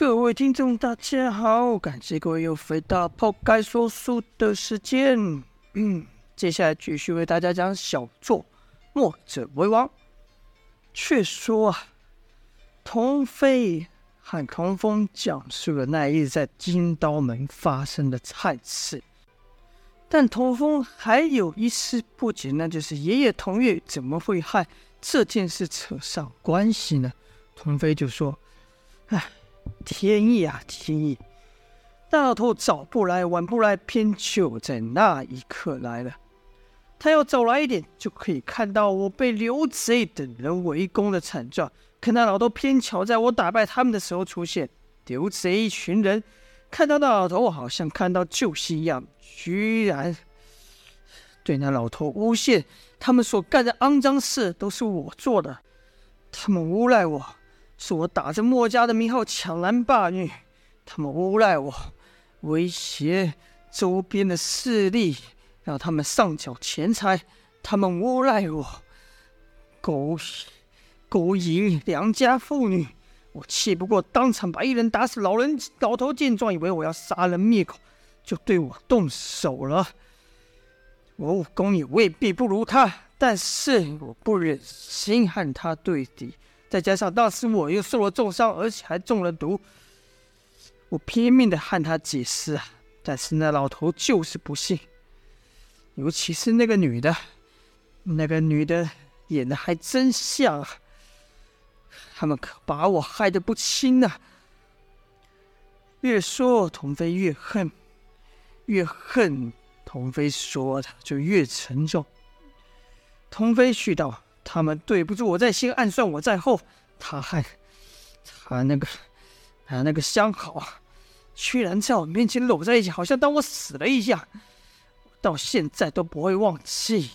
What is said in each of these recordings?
各位听众，大家好，感谢各位又回到抛开说书的时间。嗯，接下来继续为大家讲小作《墨者为王》。却说啊，童飞和童风讲述了那一日在金刀门发生的惨事，但童风还有一丝不解，那就是爷爷童月怎么会和这件事扯上关系呢？童飞就说：“哎。”天意啊，天意！大老头早不来，晚不来，偏就在那一刻来了。他要早来一点，就可以看到我被刘贼等人围攻的惨状。可那老头偏巧在我打败他们的时候出现。刘贼一群人看到那老头，好像看到救星一样，居然对那老头诬陷，他们所干的肮脏事都是我做的，他们诬赖我。是我打着墨家的名号抢男霸女，他们诬赖我，威胁周边的势力，让他们上缴钱财。他们诬赖我，勾勾引良家妇女。我气不过，当场把一人打死。老人老头见状，以为我要杀人灭口，就对我动手了。我武功也未必不如他，但是我不忍心和他对敌。再加上当时我又受了重伤，而且还中了毒，我拼命的和他解释啊，但是那老头就是不信。尤其是那个女的，那个女的演的还真像啊。他们可把我害得不轻啊。越说童飞越恨，越恨童飞说的就越沉重。童飞絮道。他们对不住我在先，暗算我在后。他还，他那个，他那个相好啊，居然在我面前搂在一起，好像当我死了一样。到现在都不会忘记，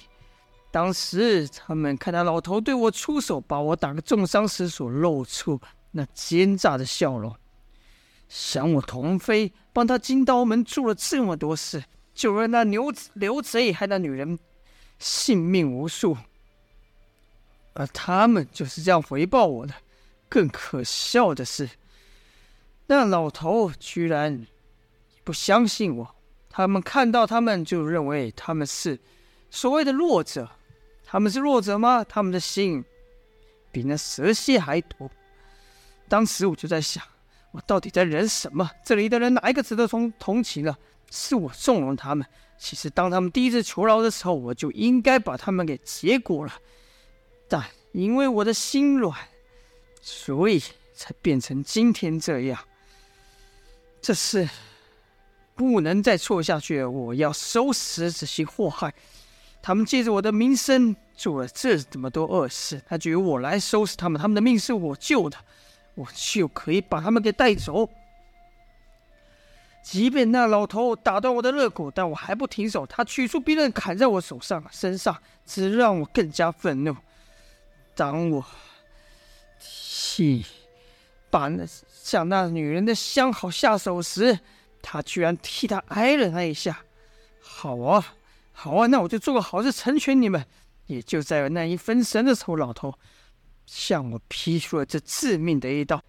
当时他们看到老头对我出手，把我打个重伤时所露出那奸诈的笑容。想我童飞帮他金刀门做了这么多事，就让那牛刘贼害那女人性命无数。而他们就是这样回报我的。更可笑的是，那老头居然不相信我。他们看到他们就认为他们是所谓的弱者。他们是弱者吗？他们的心比那蛇蝎还毒。当时我就在想，我到底在忍什么？这里的人哪一个值得同同情了？是我纵容他们。其实当他们第一次求饶的时候，我就应该把他们给结果了。但因为我的心软，所以才变成今天这样。这事不能再错下去了，我要收拾这些祸害。他们借着我的名声做了这么多恶事，他就由我来收拾他们。他们的命是我救的，我就可以把他们给带走。即便那老头打断我的肋骨，但我还不停手。他取出兵刃砍在我手上、身上，只让我更加愤怒。当我替把那向那女人的相好下手时，他居然替她挨了那一下。好啊，好啊，那我就做个好事成全你们。也就在那一分神的时候，老头向我劈出了这致命的一刀。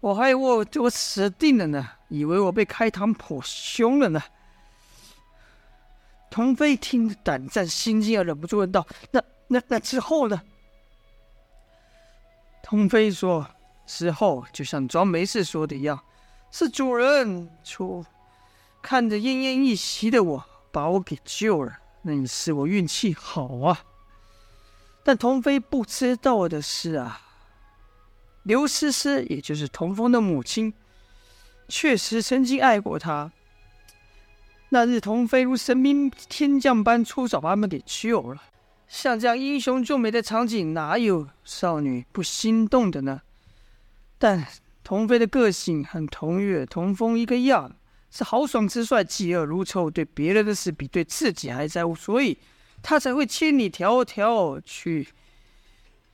我还以为我我死定了呢，以为我被开膛破胸了呢。童飞听得胆战心惊，而忍不住问道：“那那那之后呢？”童飞说：“之后就像装没事说的一样，是主人出看着奄奄一息的我，把我给救了。那也是我运气好啊。但童飞不知道的是啊，刘诗诗也就是童风的母亲，确实曾经爱过他。那日童飞如神兵天将般出手，把他们给救了。”像这样英雄救美的场景，哪有少女不心动的呢？但童飞的个性和童月、童风一个样，是豪爽直率、嫉恶如仇，对别人的事比对自己还在乎，所以他才会千里迢迢去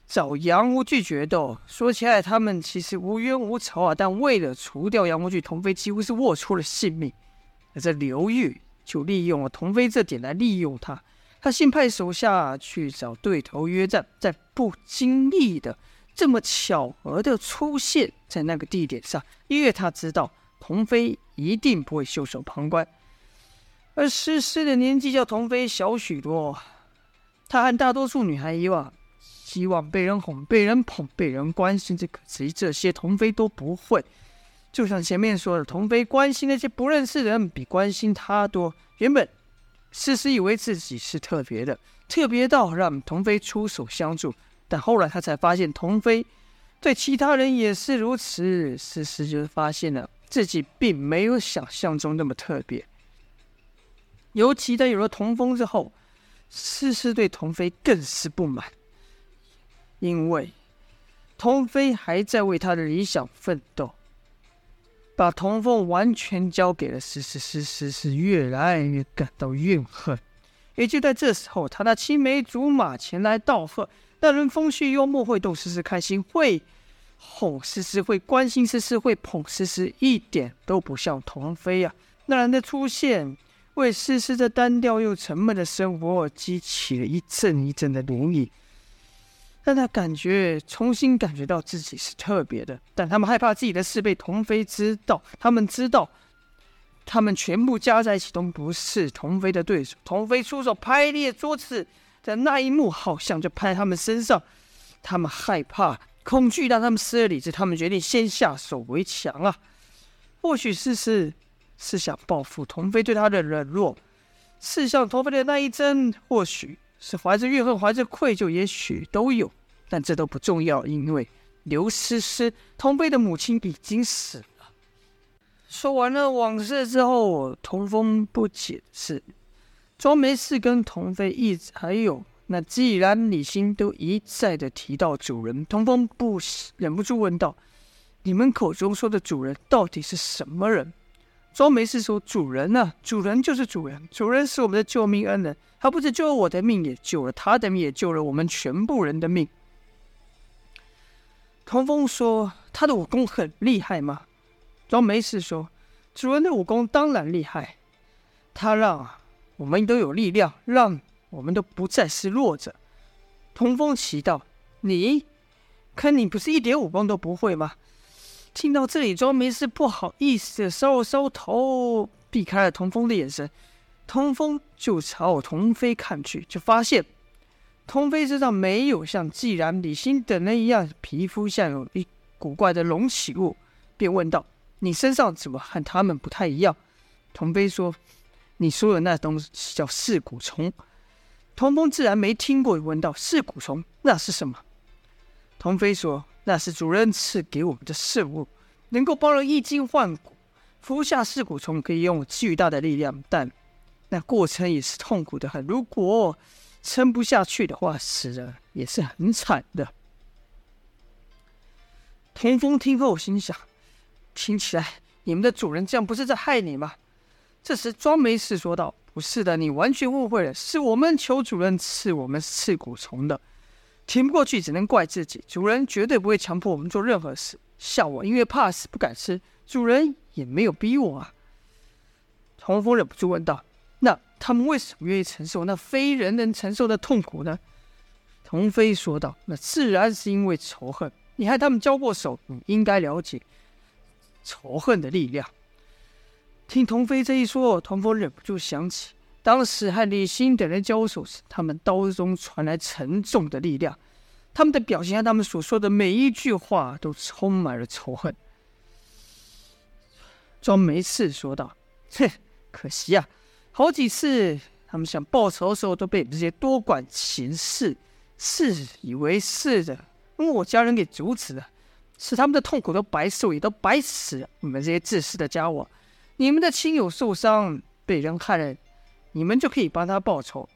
找杨无惧决斗。说起来，他们其实无冤无仇啊，但为了除掉杨无惧，童飞几乎是豁出了性命。而这刘玉就利用了童飞这点来利用他。他先派手下去找对头约战，在不经意的这么巧合的出现在那个地点上，因为他知道童飞一定不会袖手旁观。而诗诗的年纪较童飞小许多，她和大多数女孩一样，希望被人哄、被人捧、被人关心。这可惜这些童飞都不会。就像前面说的，童飞关心那些不认识的人比关心他多。原本思思以为自己是特别的，特别到让童飞出手相助，但后来他才发现童飞对其他人也是如此。思思就发现了自己并没有想象中那么特别。尤其在有了童风之后，思思对童飞更是不满，因为童飞还在为他的理想奋斗，把童风完全交给了诗诗，诗诗是越来越感到怨恨。也就在这时候，他那青梅竹马前来道贺，那人风趣幽默，会逗诗诗开心，会哄诗诗，会关心诗诗，会捧诗诗，一点都不像童飞呀、啊。那人的出现。为诗诗这单调又沉闷的生活激起了一阵一阵的涟漪，让他感觉重新感觉到自己是特别的。但他们害怕自己的事被童飞知道，他们知道，他们全部加在一起都不是童飞的对手。童飞出手拍裂桌子的那一幕，好像就拍在他们身上。他们害怕，恐惧让他们失了理智。他们决定先下手为强啊！或许是是。是想报复童飞对他的冷落，刺向童飞的那一针，或许是怀着怨恨，怀着愧疚，也许都有，但这都不重要，因为刘诗诗，童飞的母亲已经死了。说完了往事之后，童风不解的是，庄梅氏跟童飞一直还有那既然李欣都一再的提到主人，童风不忍不住问道：“你们口中说的主人到底是什么人？”庄梅氏说：“主人呢、啊？主人就是主人，主人是我们的救命恩人。他不止救了我的命，也救了他的命，也救了我们全部人的命。”童风说：“他的武功很厉害吗？”庄梅氏说：“主人的武功当然厉害，他让我们都有力量，让我们都不再是弱者。”童风奇道：“你，可你不是一点武功都不会吗？”听到这里，庄梅是不好意思的搔了搔头，避开了童风的眼神。童风。就朝童飞看去，就发现童飞身上没有像季然、李欣等人一样皮肤像有一古怪的隆起物，便问道：“你身上怎么和他们不太一样？”童飞说：“你说的那东西叫噬骨虫。”童风自然没听过，问道：“噬骨虫那是什么？”童飞说。那是主人赐给我们的圣物，能够帮人易筋换骨。服下噬骨虫可以用巨大的力量，但那过程也是痛苦的很。如果撑不下去的话，死的也是很惨的。童风听后心想：听起来你们的主人这样不是在害你吗？这时庄梅氏说道：“不是的，你完全误会了，是我们求主人赐我们噬骨虫的。”挺不过去，只能怪自己。主人绝对不会强迫我们做任何事。像我因为怕死不敢吃，主人也没有逼我啊。童风忍不住问道：“那他们为什么愿意承受那非人能承受的痛苦呢？”童飞说道：“那自然是因为仇恨。你和他们交过手，你应该了解仇恨的力量。”听童飞这一说，童风忍不住想起。当时和李欣等人交手时，他们刀中传来沉重的力量，他们的表情和他们所说的每一句话都充满了仇恨。庄梅次说道：“哼，可惜啊，好几次他们想报仇的时候，都被这些多管闲事、自以为是的墨家人给阻止了，使他们的痛苦都白受，也都白死了。你们这些自私的家伙，你们的亲友受伤，被人害了。”你们就可以帮他报仇，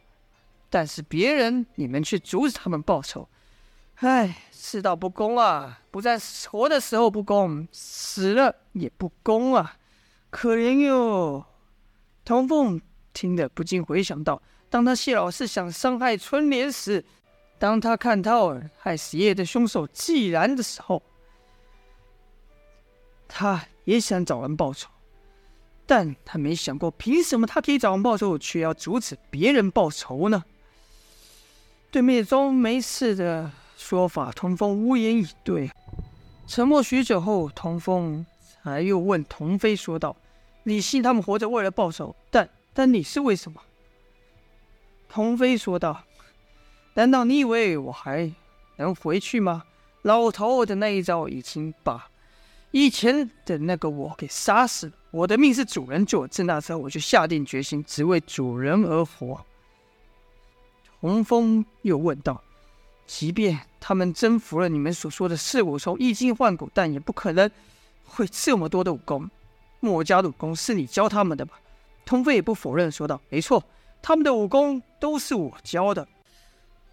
但是别人你们却阻止他们报仇，唉，世道不公啊！不在活的时候不公，死了也不公啊！可怜哟。童风听得不禁回想到，当他谢老师想伤害春莲时，当他看到害死爷爷的凶手季然的时候，他也想找人报仇。但他没想过，凭什么他可以找人报仇，却要阻止别人报仇呢？对面庄梅氏的说法，童风无言以对。沉默许久后，童风才又问童飞说道：“李信他们活着为了报仇，但但你是为什么？”童飞说道：“难道你以为我还能回去吗？老头的那一招已经把以前的那个我给杀死了。我的命是主人救，自那时候我就下定决心，只为主人而活。”童风又问道。即便他们征服了你们所说的四股虫，易筋换骨，但也不可能会这么多的武功。墨家的武功是你教他们的吧？童飞也不否认，说道：“没错，他们的武功都是我教的。”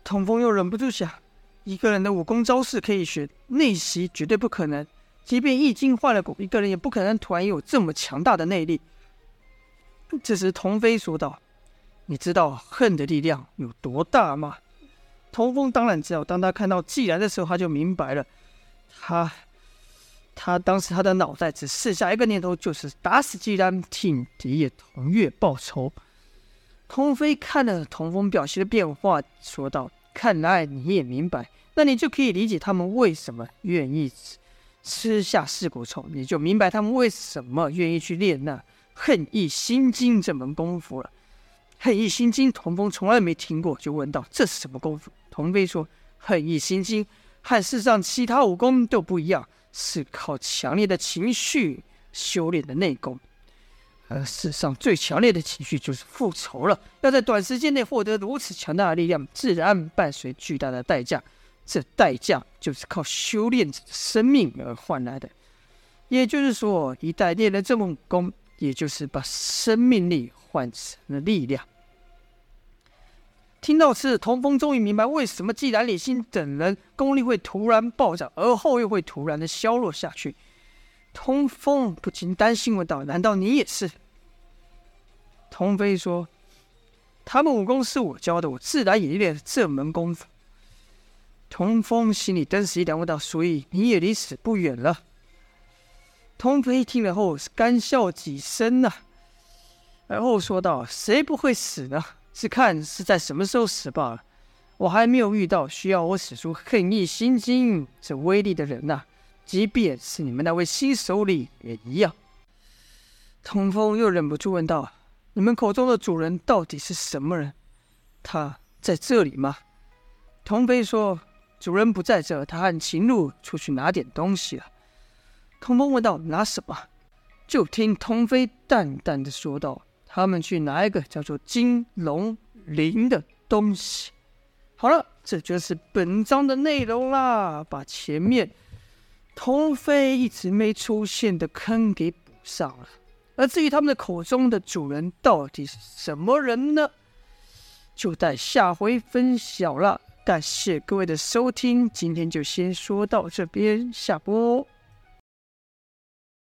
童风又忍不住想：一个人的武功招式可以学，内息绝对不可能。即便易经换了骨，一个人也不可能突然有这么强大的内力。这时，童飞说道：“你知道恨的力量有多大吗？”童风当然知道，当他看到季然的时候，他就明白了。他，他当时他的脑袋只剩下一个念头，就是打死季然，替蝶野同月报仇。童飞看了童风表情的变化，说道：“看来你也明白，那你就可以理解他们为什么愿意吃下噬骨虫，你就明白他们为什么愿意去练那恨意心经这门功夫了。”恨意心经，童风从来没听过，就问道：“这是什么功夫？”童飞说：“恨意心经和世上其他武功都不一样，是靠强烈的情绪修炼的内功。而世上最强烈的情绪就是复仇了。要在短时间内获得如此强大的力量，自然伴随巨大的代价。这代价就是靠修炼者的生命而换来的。也就是说，一旦练了这门功，也就是把生命力换成了力量。”听到此，童风终于明白为什么既然李信等人功力会突然暴涨，而后又会突然的消落下去。童风不禁担心问道：“难道你也是？”童飞说：“他们武功是我教的，我自然也练了这门功夫。”童风心里顿时一凉，问道：“所以你也离死不远了？”童飞听了后是干笑几声呐，而后说道：“谁不会死呢？”是看是在什么时候死罢了。我还没有遇到需要我使出恨意心经这威力的人呐、即便是你们那位新首领也一样。童风又忍不住问道：“你们口中的主人到底是什么人？他在这里吗？”童飞说：“主人不在这，他和秦鹿出去拿点东西了。”童风问道：“拿什么？”就听童飞淡淡的说道。他们去拿一个叫做金龙鳞的东西。好了，这就是本章的内容啦，把前面童飞一直没出现的坑给补上了。而至于他们的口中的主人到底是什么人呢？就待下回分晓了。感谢各位的收听，今天就先说到这边，下播。